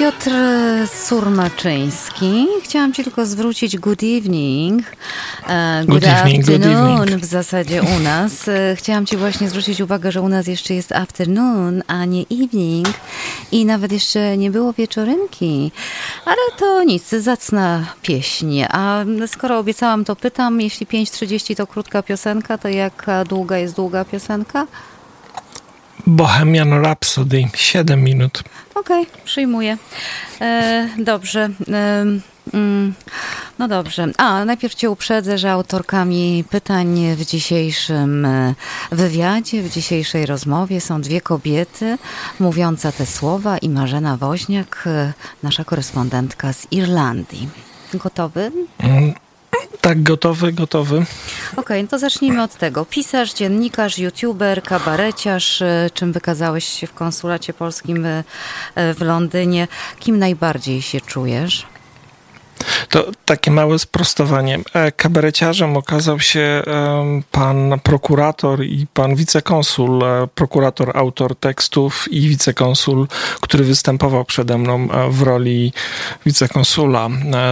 Piotr Surmaczyński. Chciałam Ci tylko zwrócić good evening. E, good, good evening, afternoon good evening. w zasadzie u nas. E, chciałam Ci właśnie zwrócić uwagę, że u nas jeszcze jest afternoon, a nie evening i nawet jeszcze nie było wieczorynki. Ale to nic, zacna pieśń. A skoro obiecałam, to pytam, jeśli 5.30 to krótka piosenka, to jaka długa jest długa piosenka? Bohemian Rhapsody, 7 minut. Okej, okay, przyjmuję. E, dobrze. E, mm, no dobrze. A, najpierw cię uprzedzę, że autorkami pytań w dzisiejszym e, wywiadzie, w dzisiejszej rozmowie są dwie kobiety mówiące te słowa i Marzena Woźniak, e, nasza korespondentka z Irlandii. Gotowy? Mm. Tak, gotowy, gotowy. Okej, okay, no to zacznijmy od tego. Pisarz, dziennikarz, youtuber, kabareciarz, e, czym wykazałeś się w konsulacie polskim w, w Londynie. Kim najbardziej się czujesz? To takie małe sprostowanie. E, kabareciarzem okazał się pan prokurator i pan wicekonsul, e, prokurator, autor tekstów i wicekonsul, który występował przede mną e, w roli wicekonsula.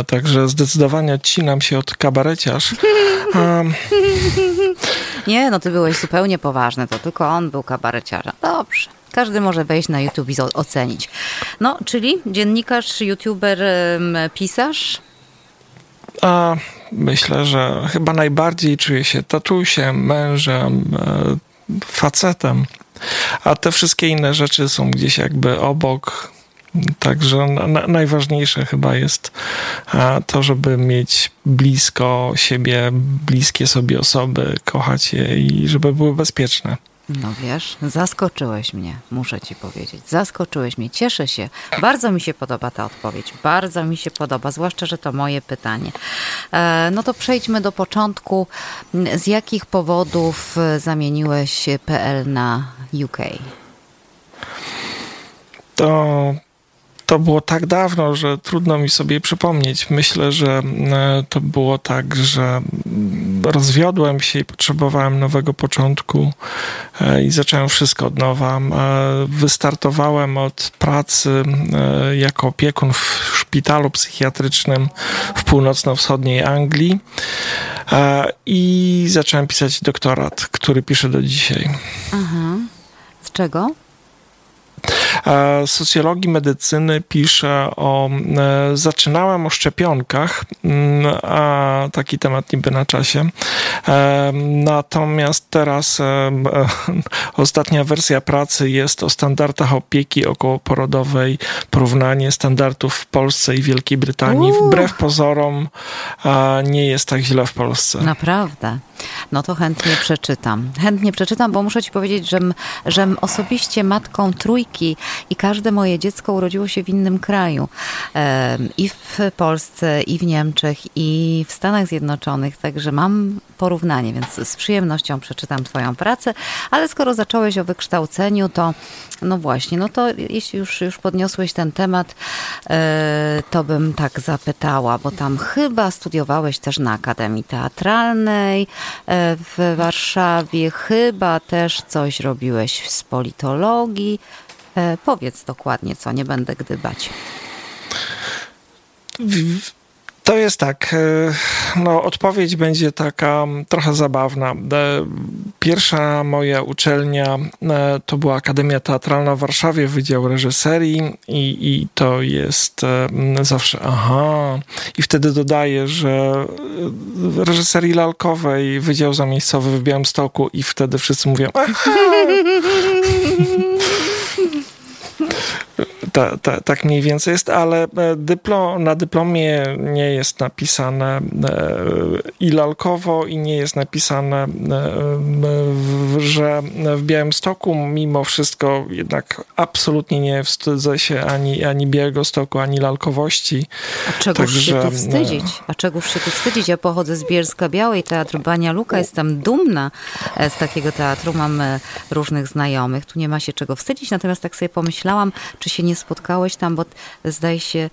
Także zdecydowanie odcinam się od kabareciarz. Nie, no ty byłeś zupełnie poważny, to tylko on był kabareciarzem. Dobrze. Każdy może wejść na YouTube i ocenić. No, czyli dziennikarz, youtuber, pisarz? A myślę, że chyba najbardziej czuję się tatusiem, mężem, e, facetem. A te wszystkie inne rzeczy są gdzieś jakby obok. Także na, najważniejsze chyba jest to, żeby mieć blisko siebie, bliskie sobie osoby, kochać je i żeby były bezpieczne. No wiesz, zaskoczyłeś mnie, muszę ci powiedzieć. Zaskoczyłeś mnie, cieszę się. Bardzo mi się podoba ta odpowiedź. Bardzo mi się podoba, zwłaszcza, że to moje pytanie. E, no to przejdźmy do początku. Z jakich powodów zamieniłeś PL na UK? To to było tak dawno, że trudno mi sobie przypomnieć. Myślę, że e, to było tak, że rozwiodłem się i potrzebowałem nowego początku e, i zacząłem wszystko od nowa. E, wystartowałem od pracy jako opiekun w szpitalu psychiatrycznym w północno-wschodniej Anglii i zacząłem pisać doktorat, który piszę do dzisiaj. Aha. Z czego? Socjologii medycyny pisze o, e, zaczynałem o szczepionkach, mm, a taki temat niby na czasie. E, natomiast teraz e, ostatnia wersja pracy jest o standardach opieki okołoporodowej, porównanie standardów w Polsce i Wielkiej Brytanii. Wbrew pozorom nie jest tak źle w Polsce. Naprawdę. No to chętnie przeczytam. Chętnie przeczytam, bo muszę ci powiedzieć, że, że osobiście matką trójki i każde moje dziecko urodziło się w innym kraju. I w Polsce, i w Niemczech, i w Stanach Zjednoczonych. Także mam porównanie, więc z przyjemnością przeczytam Twoją pracę. Ale skoro zacząłeś o wykształceniu, to no właśnie, no to jeśli już, już podniosłeś ten temat, e, to bym tak zapytała, bo tam chyba studiowałeś też na Akademii Teatralnej e, w Warszawie, chyba też coś robiłeś z politologii. E, powiedz dokładnie co, nie będę gdybać. To jest tak, e, no odpowiedź będzie taka trochę zabawna. E, pierwsza moja uczelnia to była Akademia Teatralna w Warszawie, Wydział Reżyserii i, i to jest zawsze aha. I wtedy dodaję, że reżyserii lalkowej, Wydział Zamiejscowy w Białymstoku i wtedy wszyscy mówią aha. Ta, ta, tak mniej więcej jest, ale e, dyplom, na dyplomie nie jest napisane e, i lalkowo, i nie jest napisane, e, że w Białymstoku mimo wszystko jednak absolutnie nie wstydzę się ani, ani Białegostoku, ani lalkowości. A czegoż Także, się tu wstydzić? A czegoż się tu wstydzić? Ja pochodzę z Bielska Białej, Teatr Bania Luka, jestem dumna z takiego teatru, mam różnych znajomych, tu nie ma się czego wstydzić, natomiast tak sobie pomyślałam, czy się nie spotkałeś tam, bo zdaje się,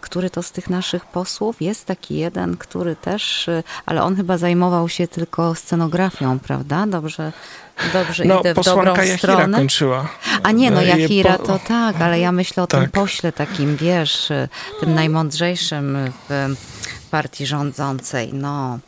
który to z tych naszych posłów jest taki jeden, który też, y, ale on chyba zajmował się tylko scenografią, prawda? Dobrze, dobrze no, idę w dobrą Jahira stronę. kończyła. A nie, no Jahira to tak, ale ja myślę o tak. tym pośle takim, wiesz, y, tym najmądrzejszym w partii rządzącej, no.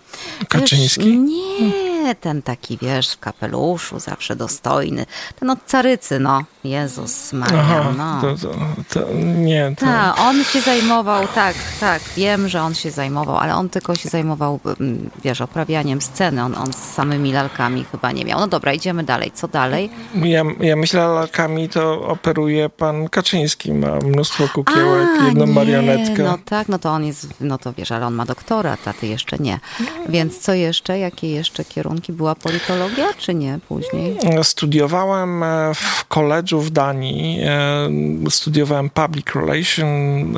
Kaczyński? Wiesz, nie, ten taki, wiesz, w kapeluszu, zawsze dostojny. Ten od carycy, no. Jezus Maria, Aha, no. To, to, to nie, to... Tak, on się zajmował, tak, tak, wiem, że on się zajmował, ale on tylko się zajmował, mm, wiesz, oprawianiem sceny, on, on z samymi lalkami chyba nie miał. No dobra, idziemy dalej, co dalej? Ja, ja myślę, lalkami to operuje pan Kaczyński, ma mnóstwo kukiełek, A, jedną nie, marionetkę. No tak, no to on jest, no to wiesz, ale on ma doktorat, a ty jeszcze nie. Więc co jeszcze? Jakie jeszcze kierunki? Była politologia, czy nie później? Studiowałem e, w koledżu w Danii. E, studiowałem Public Relation.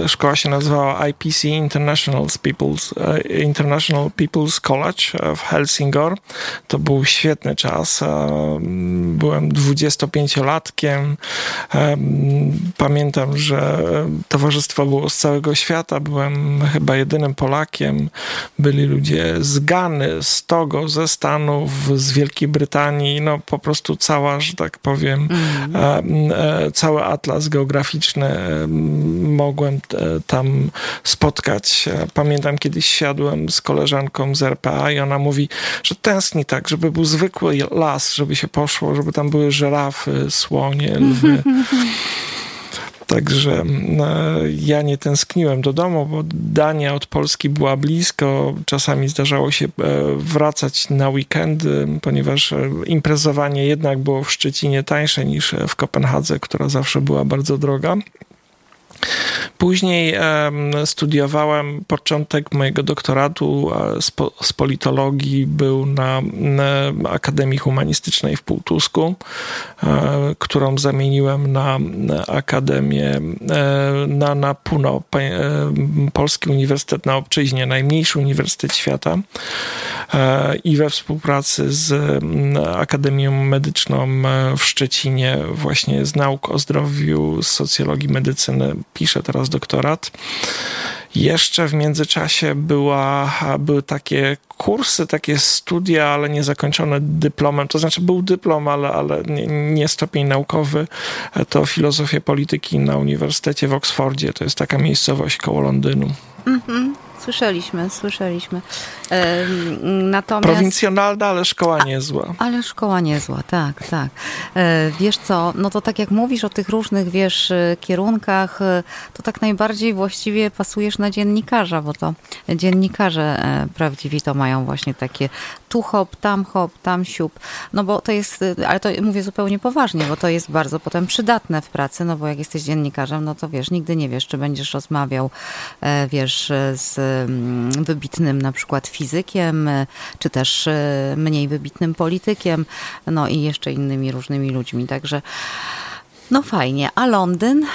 Szkoła się nazywała IPC, International People's, e, International People's College w Helsingor. To był świetny czas. Byłem 25-latkiem. Pamiętam, że towarzystwo było z całego świata. Byłem chyba jedynym Polakiem. Byli ludzie z Gany, z Togo, ze Stanów, z Wielkiej Brytanii, no po prostu cała, że tak powiem, mm. cały atlas geograficzny e, mogłem tam spotkać. Pamiętam kiedyś siadłem z koleżanką z RPA i ona mówi, że tęskni tak, żeby był zwykły las, żeby się poszło, żeby tam były żerafy, słonie, lwy. Także e, ja nie tęskniłem do domu, bo Dania od Polski była blisko. Czasami zdarzało się e, wracać na weekendy, ponieważ e, imprezowanie jednak było w Szczecinie tańsze niż w Kopenhadze, która zawsze była bardzo droga. Później studiowałem, początek mojego doktoratu z, z politologii był na, Akademii Humanistycznej w Półtusku, e, którą zamieniłem na, Akademię, e, na, na PUNO, e, Polski Uniwersytet na Obczyźnie, najmniejszy uniwersytet świata i we współpracy z Akademią Medyczną w Szczecinie właśnie z nauk o zdrowiu, z socjologii medycyny piszę teraz doktorat. Jeszcze w międzyczasie była, były takie kursy, takie studia, ale niezakończone dyplomem. To znaczy był dyplom, ale, ale nie, nie stopień naukowy. To filozofię polityki na Uniwersytecie w Oksfordzie. To jest taka miejscowość koło Londynu. Mhm. Słyszeliśmy, słyszeliśmy. Natomiast... Prowincjonalna, ale szkoła niezła. Ale szkoła niezła, tak, tak. E, wiesz co, no to tak jak mówisz o tych różnych, wiesz, e, kierunkach, e, to tak najbardziej właściwie pasujesz na dziennikarza, bo to dziennikarze prawdziwi to mają właśnie takie tu hop, tam hop, tam siup. No bo to jest, ale to mówię zupełnie poważnie, bo to jest bardzo potem przydatne w pracy, no bo jak jesteś dziennikarzem, no to wiesz, nigdy nie wiesz, czy będziesz rozmawiał, wiesz, z Mm, wybitnym na przykład fizykiem, e, czy też e, mniej wybitnym politykiem, no i jeszcze innymi różnymi ludźmi. Także no fajnie. A Londyn?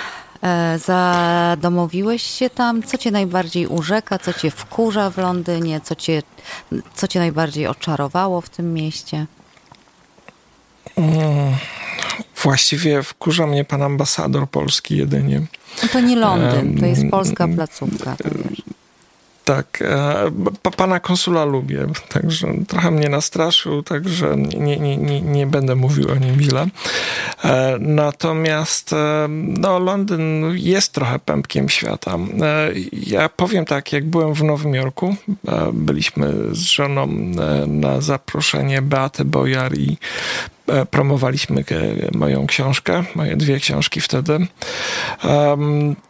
E, zadomowiłeś się tam? Co cię najbardziej urzeka? Co cię wkurza w Londynie? Co cię, co cię najbardziej oczarowało w tym mieście? Mm, właściwie wkurza mnie pan ambasador polski jedynie. No to nie Londyn, to jest polska placówka. To. Tak, e, pana konsula lubię, także trochę mnie nastraszył, także nie, nie, nie, nie będę mówił o nim źle. E, natomiast e, no, Londyn jest trochę pępkiem świata. Ja powiem tak, jak byłem w Nowym Jorku, byliśmy z żoną na zaproszenie Beaty Bojar i promowaliśmy moją książkę, moje dwie książki wtedy.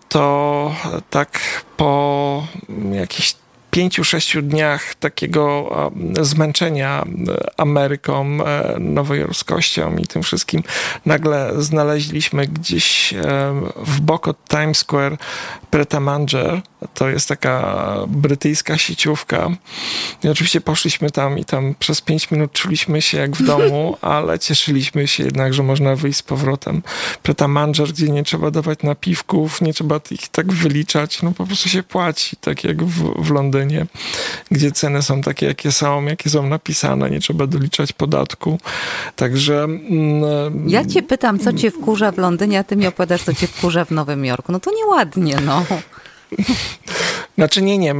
To tak po jakichś pięciu, sześciu dniach takiego zmęczenia Ameryką, e, nowojorskością i tym wszystkim, nagle znaleźliśmy gdzieś e, w bok od Times Square Preta Manger, To jest taka brytyjska sieciówka. I oczywiście poszliśmy tam i tam przez pięć minut czuliśmy się jak w domu, ale cieszyliśmy się jednak, że można wyjść z powrotem. Preta Manger, gdzie nie trzeba dawać napiwków, nie trzeba ich tak wyliczać, no po prostu się płaci, tak jak w, w Londynie, gdzie ceny są takie, jakie są, jakie są napisane, nie trzeba doliczać podatku. Także... Mm, ja cię pytam, co cię wkurza w Londynie, a ty mi opowiadasz, co cię wkurza w Nowym Jorku. No to nieładnie, no. Znaczy nie, nie,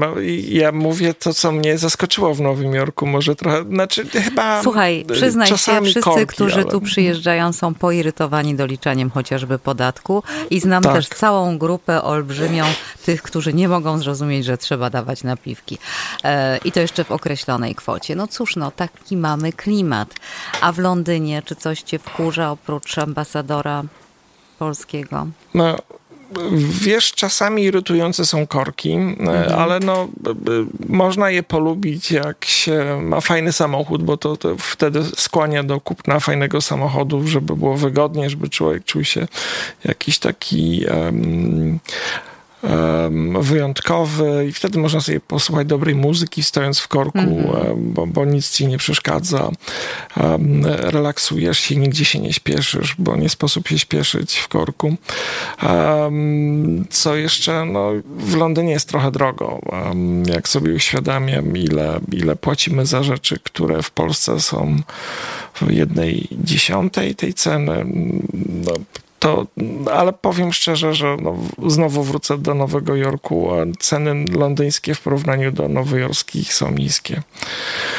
ja mówię to, co mnie zaskoczyło w Nowym Jorku, może trochę, znaczy chyba Słuchaj, przyznaj się, wszyscy, korki, którzy ale... tu przyjeżdżają są poirytowani doliczaniem chociażby podatku i znam tak. też całą grupę olbrzymią tych, którzy nie mogą zrozumieć, że trzeba dawać napiwki. E, I to jeszcze w określonej kwocie. No cóż, no taki mamy klimat. A w Londynie, czy coś cię wkurza oprócz ambasadora polskiego? No Wiesz, czasami irytujące są korki, e, mhm. ale no, można je polubić, jak się ma fajny samochód, bo to, to, wtedy skłania do kupna fajnego samochodu, żeby było wygodnie, żeby człowiek czuł się jakiś taki. Um, wyjątkowy i wtedy można sobie posłuchać dobrej muzyki stojąc w korku, mm bo, bo, nic ci nie przeszkadza. Relaksujesz się, nigdzie się nie śpieszysz, bo nie sposób się śpieszyć w korku. Co jeszcze? No, w Londynie jest trochę drogo. Jak sobie uświadamiam, ile, ile płacimy za rzeczy, które w Polsce są w jednej dziesiątej tej ceny. No, to, ale powiem szczerze, że no, znowu wrócę do Nowego Jorku, a ceny londyńskie w porównaniu do nowojorskich są niskie.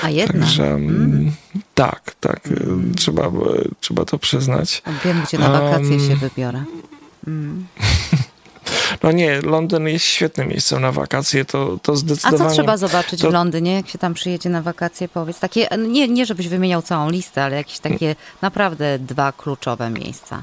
A jednak? Także mm. tak, tak, mm. trzeba, trzeba to przyznać. Wiem, gdzie na wakacje um, się wybiorę. Mm. No nie, Londyn jest świetnym miejscem na wakacje, to, to zdecydowanie... A co trzeba zobaczyć to... w Londynie, jak się tam przyjedzie na wakacje, powiedz? Takie, nie, nie żebyś wymieniał całą listę, ale jakieś takie naprawdę dwa kluczowe miejsca.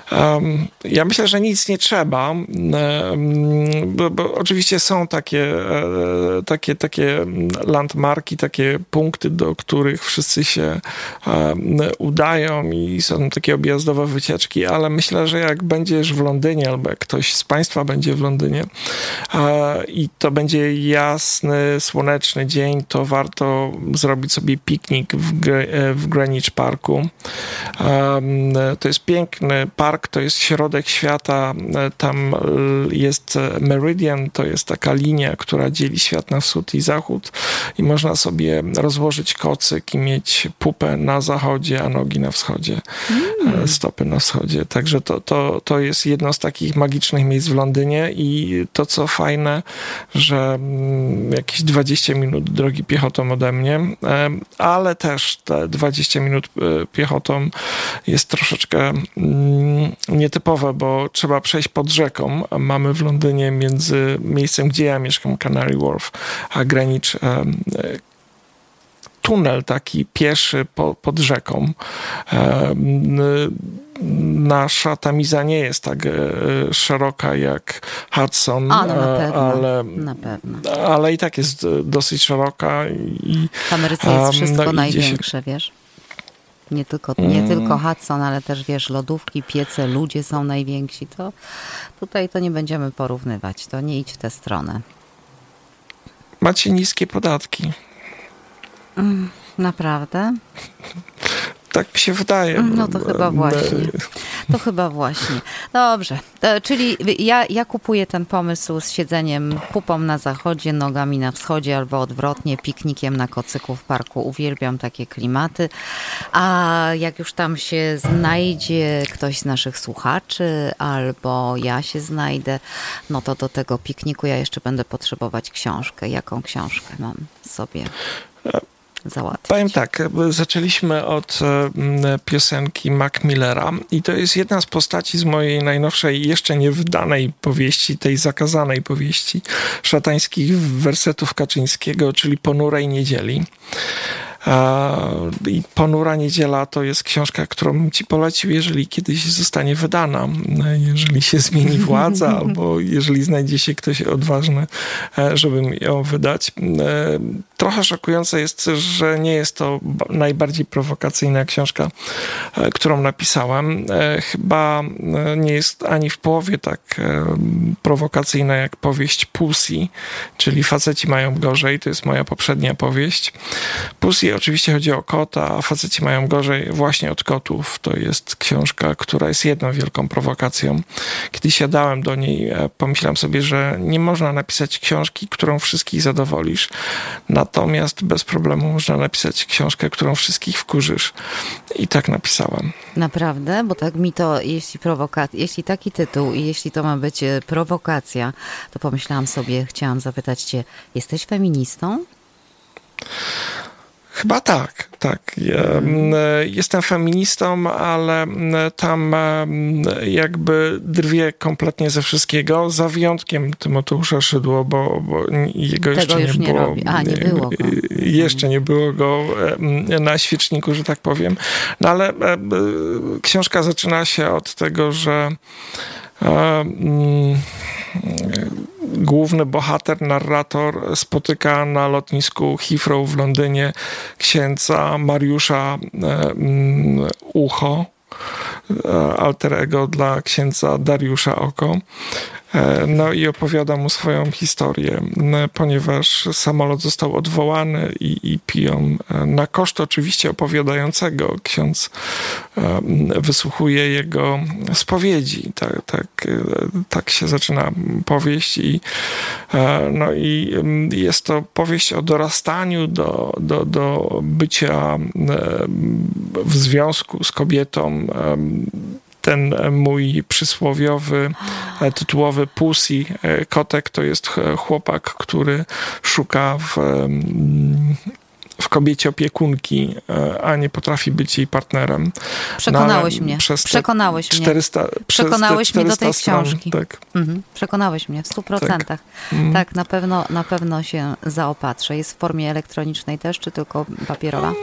Ja myślę, że nic nie trzeba, bo, bo, oczywiście są takie, e, takie, takie landmarki, takie punkty, do których wszyscy się udają i są takie objazdowe wycieczki, ale myślę, że jak będziesz w Londynie albo jak ktoś z Państwa będzie w Londynie i to będzie jasny, słoneczny dzień, to warto zrobić sobie piknik w, e, w Greenwich Parku. To jest piękny park, to jest środek świata, e, tam e, jest Meridian, to jest taka linia, która dzieli świat na wschód i zachód i można sobie rozłożyć kocyk i mieć pupę na zachodzie, a nogi na wschodzie, mm. stopy na wschodzie. Także to, to, to jest jedno z takich magicznych miejsc w Londynie i to, co fajne, że mm, jakieś 20 minut drogi piechotą ode mnie, ale też te 20 minut piechotą jest troszeczkę mm, nietypowe, bo trzeba przejść pod rzeką. Mamy w Londynie między miejscem, gdzie ja mieszkam, Canary Wharf, a Greenwich tunel taki pieszy po, pod rzeką. Nasza Tamiza nie jest tak e, szeroka jak Hudson, ale, ale, na pewno. ale i tak jest dosyć szeroka. I, w Ameryce jest wszystko no, największe, się... wiesz? Nie tylko, nie mm. tylko Hudson, ale też wiesz, lodówki, piece, ludzie są najwięksi. To tutaj to nie będziemy porównywać. To nie idź w tę stronę. Macie niskie podatki. Mm, naprawdę? Tak mi się wydaje. No to chyba właśnie. To chyba właśnie. Dobrze. Czyli ja, ja kupuję ten pomysł z siedzeniem pupą na zachodzie, nogami na wschodzie albo odwrotnie, piknikiem na kocyku w parku. Uwielbiam takie klimaty. A jak już tam się znajdzie ktoś z naszych słuchaczy albo ja się znajdę, no to do tego pikniku ja jeszcze będę potrzebować książkę. Jaką książkę mam sobie? Załatwić? Powiem tak, zaczęliśmy od e, piosenki Mac Millera i to jest jedna z postaci z mojej najnowszej, jeszcze nie wydanej powieści, tej zakazanej powieści szatańskich wersetów Kaczyńskiego, czyli Ponurej Niedzieli. I Ponura Niedziela to jest książka, którą bym ci polecił, jeżeli kiedyś zostanie wydana, jeżeli się zmieni władza, albo jeżeli znajdzie się ktoś odważny, e, żeby ją wydać. E, trochę szokujące jest, że nie jest to najbardziej prowokacyjna książka, e, którą napisałem. Chyba nie jest ani w połowie tak prowokacyjna jak powieść Pussy, czyli Faceci mają gorzej. To jest moja poprzednia powieść. Pussy oczywiście chodzi o kota, a Faceci mają gorzej właśnie od kotów. To jest książka, która jest jedną wielką prowokacją. Kiedy siadałem do niej, pomyślałem sobie, że nie można napisać książki, którą wszystkich zadowolisz. Natomiast bez problemu można napisać książkę, którą wszystkich wkurzysz. I tak napisałem. Naprawdę? Bo tak mi to, jeśli, prowoka- jeśli taki tytuł i jeśli to ma być e, prowokacja, to pomyślałam sobie, chciałam zapytać cię, jesteś feministą? Chyba tak, tak. Mhm. jestem feministą, ale tam jakby drwie kompletnie ze wszystkiego, za wyjątkiem Tymoteusza Szydło, bo, bo jego Tego jeszcze nie, nie było. A, nie było go. Jeszcze nie było go na świeczniku, że tak powiem. No ale książka zaczyna się od tego, że główny bohater, narrator spotyka na lotnisku Heathrow w Londynie księdza Mariusza e, mm, Ucho, alter ego dla księdza Dariusza Oko. E, no i opowiada mu swoją historię, ponieważ samolot został odwołany i, i piją e, na koszt oczywiście opowiadającego. Ksiądz e, wysłuchuje jego spowiedzi. Tak, tak, tak się zaczyna powieść i, no i jest to powieść o dorastaniu do, do, do bycia w związku z kobietą ten mój przysłowiowy, e, tytułowy Pussy, e, kotek, to jest chłopak, który szuka w, w kobiecie opiekunki, e, a nie potrafi być jej partnerem. Przekonałeś no, mnie. Przekonałeś 400, mnie. Przekonałeś mnie do tej stron, książki. Tak. Mhm. Przekonałeś mnie w stu procentach. Tak, mm. tak na, pewno, na pewno się zaopatrzę. Jest w formie elektronicznej też, czy tylko papierowa?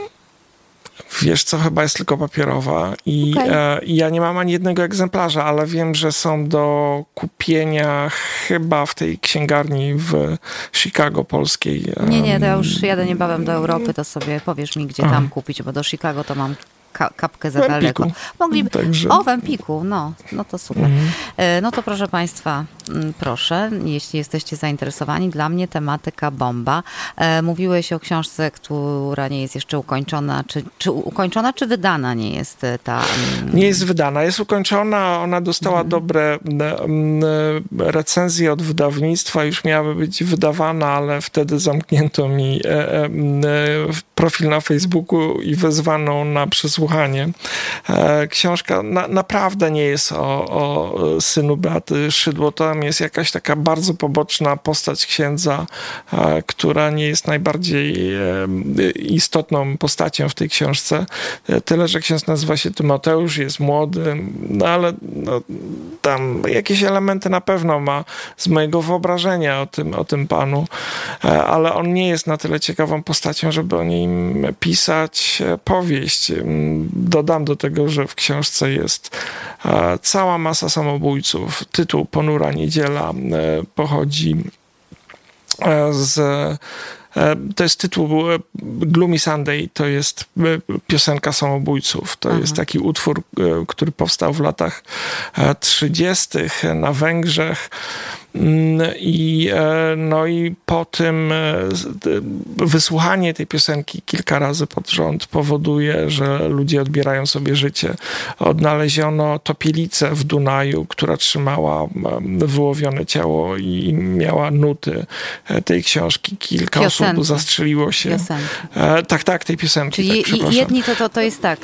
Wiesz co, chyba jest tylko papierowa i, okay. e, ja nie mam ani jednego egzemplarza, ale wiem, że są do kupienia chyba w tej księgarni w Chicago polskiej. Nie, nie, to ja już jadę niebawem do Europy, to sobie powiesz mi, gdzie tam kupić, bo do Chicago to mam ka kapkę za daleko. Mogliby... Także... O, w Empiku, no, no to super. Mhm. E, no to proszę Państwa, mm, proszę, jeśli jesteście zainteresowani, dla mnie tematyka bomba. E, mówiłeś o książce, która nie jest jeszcze ukończona, czy, czy ukończona, czy wydana nie jest e, ta... Mm, nie jest wydana, jest ukończona, ona dostała mhm. dobre recenzje od wydawnictwa, już miałaby być wydawana, ale wtedy zamknięto mi profil na Facebooku i wezwano na przesłuchanie słuchanie. E, książka na, naprawdę nie jest o, o synu Beaty Szydło. Tam jest jakaś taka bardzo poboczna postać księdza, e, która nie jest najbardziej e, istotną postacią w tej książce. Tyle, że ksiądz nazywa się Tymoteusz, jest młody, no ale no, tam jakieś elementy na pewno ma z mojego wyobrażenia o tym, o tym panu, ale on nie jest na tyle ciekawą postacią, żeby o nim pisać powieść. Dodam do tego, że w książce jest e, cała masa samobójców. Tytuł Ponura Niedziela e, pochodzi e, z to jest tytuł Gloomy Sunday, to jest piosenka samobójców. To Aha. jest taki utwór, który powstał w latach 30. na Węgrzech. Mm, I, e, no i po tym e, wysłuchanie tej piosenki kilka razy pod rząd powoduje, że ludzie odbierają sobie życie. Odnaleziono topielicę w Dunaju, która trzymała wyłowione ciało i miała nuty e, tej książki. Kilka piosenki. osób zastrzeliło się. Piosenki. Tak, tak, tej piosenki. Czyli tak, jedni to, to, to jest tak,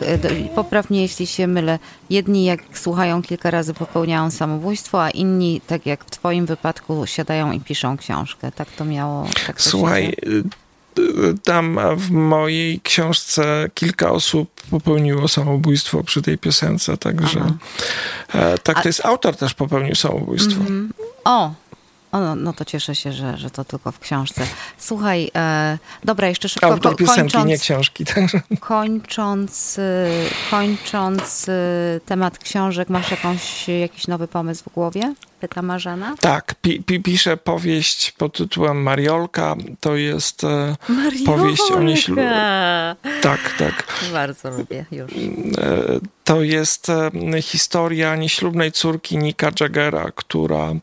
popraw mnie jeśli się mylę, jedni jak słuchają kilka razy popełniają samobójstwo, a inni, tak jak w twoim wypadku, wypadku siadają i piszą książkę. Tak to miało. Tak to Słuchaj, y, y, tam w mojej książce kilka osób popełniło samobójstwo przy tej piosence, także Aha. tak, to jest autor też popełnił samobójstwo. Mm -hmm. O, o, no, no to cieszę się, że, że to tylko w książce. Słuchaj, e, dobra, jeszcze szybko Autor piosenki, kończąc, nie książki. Także. Kończąc, kończąc temat książek, masz jakąś, jakiś nowy pomysł w głowie? Tak, pi, pi, piszę powieść pod tytułem Mariolka. To jest Mariolka. powieść o nieślubnej... Tak, tak. Bardzo lubię już. To jest historia nieślubnej córki Nika Jaggera, która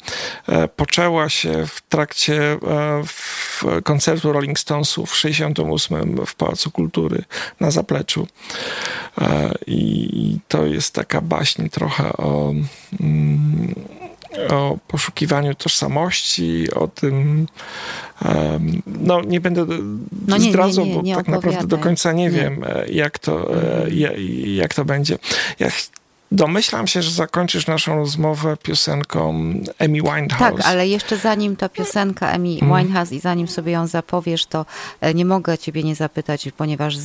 poczęła się w trakcie w koncertu Rolling Stonesów w 68 w Pałacu Kultury na Zapleczu. I to jest taka baśń trochę o, mm, o poszukiwaniu tożsamości, o tym. No, nie będę no nie, zdradzał, nie, nie, bo tak naprawdę do końca nie, wiem, e, jak to, e, jak to będzie. Ja Domyślam się, że zakończysz naszą rozmowę piosenką Amy Winehouse. Tak, ale jeszcze zanim ta piosenka Amy mm. Winehouse i zanim sobie ją zapowiesz, to e, nie mogę ciebie nie zapytać, ponieważ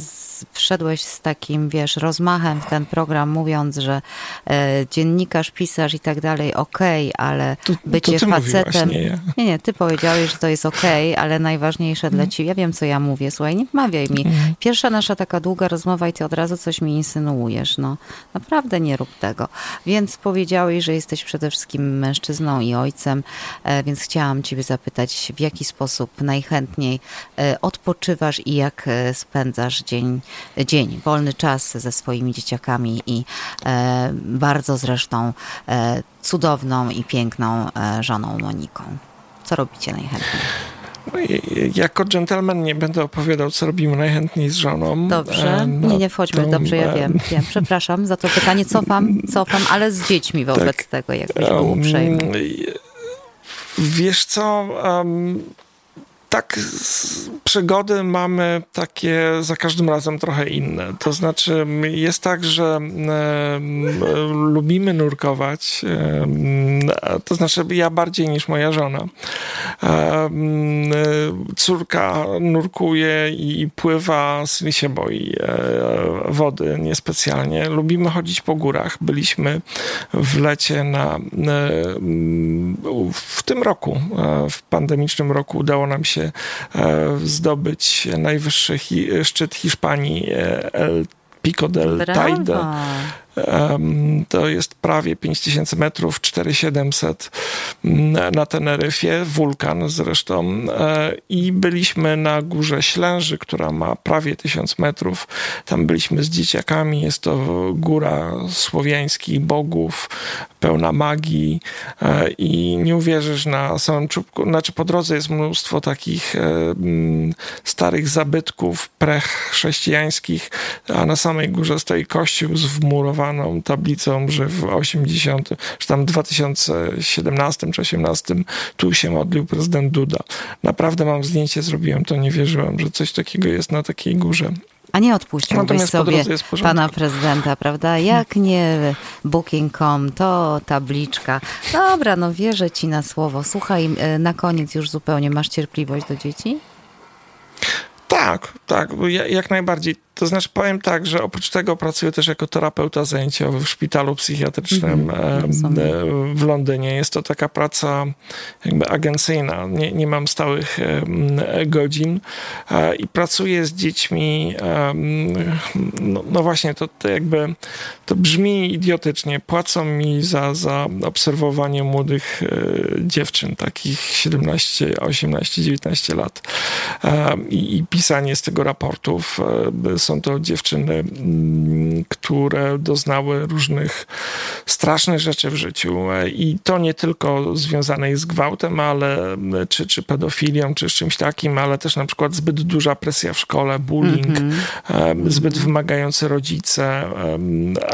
wszedłeś z takim, wiesz, rozmachem w ten program, mówiąc, że e, dziennikarz, pisarz i tak dalej, okej, okay, ale to, bycie to facetem... nie, ja. nie, nie, ty powiedziałeś, że to jest okej, okay, ale najważniejsze mm. dla ciebie, ja wiem, co ja mówię, słuchaj, nie wmawiaj mi. Mm. Pierwsza nasza taka długa rozmowa i ty od razu coś mi insynuujesz, no. Naprawdę nie rób tego. Więc powiedziałeś, że jesteś przede wszystkim mężczyzną i ojcem, e, więc chciałam ciebie zapytać, w jaki sposób najchętniej e, odpoczywasz i jak e, spędzasz dzień dzień, wolny czas ze swoimi dzieciakami i e, bardzo zresztą e, cudowną i piękną e, żoną Moniką. Co robicie najchętniej? No jako dżentelmen nie będę opowiadał, co robimy najchętniej z żoną. Dobrze, no, nie, nie wchodźmy, to, dobrze, ja wiem, wiem. Przepraszam za to pytanie, cofam, cofam, ale z dziećmi wobec tak, tego, jakbyś był uprzejmy. Wiesz co, um, tak, przygody mamy takie za każdym razem trochę inne. To znaczy, jest tak, że e, lubimy nurkować, e, to znaczy ja bardziej niż moja żona. E, córka nurkuje i pływa, syn się boi wody niespecjalnie. Lubimy chodzić po górach. Byliśmy w lecie na, w tym roku, w pandemicznym roku udało nam się się e, zdobyć najwyższy hi szczyt Hiszpanii e, El Pico del Teide. To jest prawie 5000 metrów, 4700 na Teneryfie, wulkan zresztą. E, I byliśmy na górze Ślęży, która ma prawie 1000 metrów. Tam byliśmy z dzieciakami. Jest to góra słowiańskich bogów, pełna magii. E, I nie uwierzysz, na samym czubku, znaczy po drodze jest mnóstwo takich e, starych zabytków prech-chrześcijańskich, a na samej górze stoi kościół z tablicą że w 80, czy tam 2017 czy 18 tu się modlił prezydent Duda. Naprawdę mam zdjęcie, zrobiłem to, nie wierzyłem, że coś takiego jest na takiej górze. A nie odpuściłbyś sobie pana prezydenta, prawda? Jak nie Booking.com, to tabliczka. Dobra, no wierzę ci na słowo. Słuchaj, e, na koniec już zupełnie, masz cierpliwość do dzieci? Tak, tak, jak najbardziej. To znaczy powiem tak, że oprócz tego pracuję też jako terapeuta zajęciowy w szpitalu psychiatrycznym mm-hmm. w Londynie. Jest to taka praca jakby agencyjna. Nie, nie mam stałych godzin e, i pracuję z dziećmi. No, no właśnie, to, to, jakby to brzmi idiotycznie. Płacą mi za, za obserwowanie młodych e, dziewczyn, takich 17, 18, 19 lat i, i pisanie z tego raportów są to dziewczyny, mm, które doznały różnych strasznych rzeczy w życiu. I to nie tylko związane jest z gwałtem, ale czy, czy pedofilią, czy z czymś takim, ale też na przykład zbyt duża presja w szkole, bullying, mm -hmm. zbyt wymagający rodzice,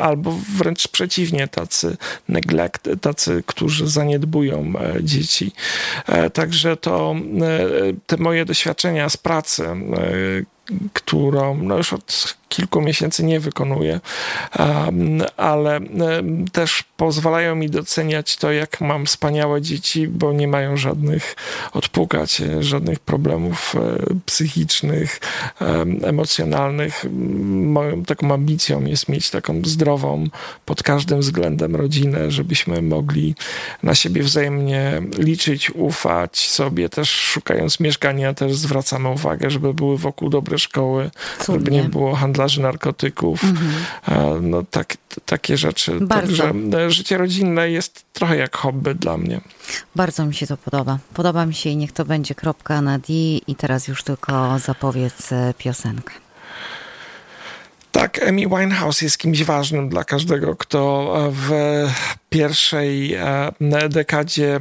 albo wręcz przeciwnie, tacy neglect, tacy, którzy zaniedbują e, dzieci. E, także to e, te moje doświadczenia z pracy, którą no już od kilku miesięcy nie wykonuję, ale też pozwalają mi doceniać to, jak mam wspaniałe dzieci, bo nie mają żadnych odpukać, żadnych problemów e, psychicznych, emocjonalnych. Moją taką ambicją jest mieć taką zdrową pod każdym względem rodzinę, żebyśmy mogli na siebie wzajemnie liczyć, ufać sobie, też szukając mieszkania, też zwracamy uwagę, żeby były wokół dobre szkoły, Cudnie. żeby nie było handla handlarzy narkotyków, mhm. no tak, takie rzeczy. Bardzo. Także życie rodzinne jest trochę jak hobby dla mnie. Bardzo mi się to podoba. Podoba mi się i niech to będzie kropka na D i teraz już tylko zapowiedz piosenkę. Tak, Amy Winehouse jest kimś ważnym dla każdego, kto w pierwszej e, dekadzie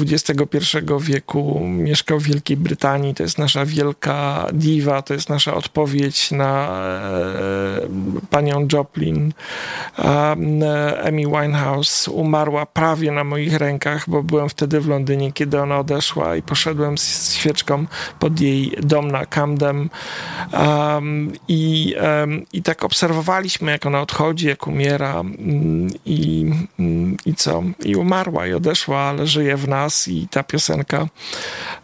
XXI wieku mieszkał w Wielkiej Brytanii. To jest nasza wielka diwa, to jest nasza odpowiedź na e, panią Joplin. Amy Winehouse umarła prawie na moich rękach, bo byłem wtedy w Londynie, kiedy ona odeszła i poszedłem z świeczką pod jej dom na Camden i, i tak obserwowaliśmy, jak ona odchodzi, jak umiera i i co? I umarła i odeszła, ale żyje w nas i ta piosenka,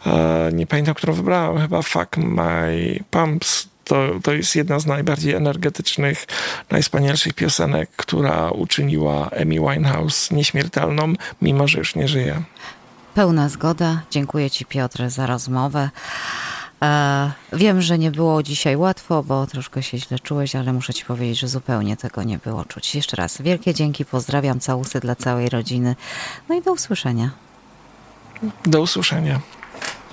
e, nie pamiętam, którą wybrałem, chyba Fuck My Pumps, to, to jest jedna z najbardziej energetycznych, najwspanialszych piosenek, która uczyniła Amy Winehouse nieśmiertelną, mimo że już nie żyje. Pełna zgoda. Dziękuję Ci, Piotr, za rozmowę. E, wiem, że nie było dzisiaj łatwo, bo troszkę się źle czułeś, ale muszę ci powiedzieć, że zupełnie tego nie było czuć. Jeszcze raz wielkie dzięki, pozdrawiam, całusy dla całej rodziny. No i do usłyszenia. Do usłyszenia.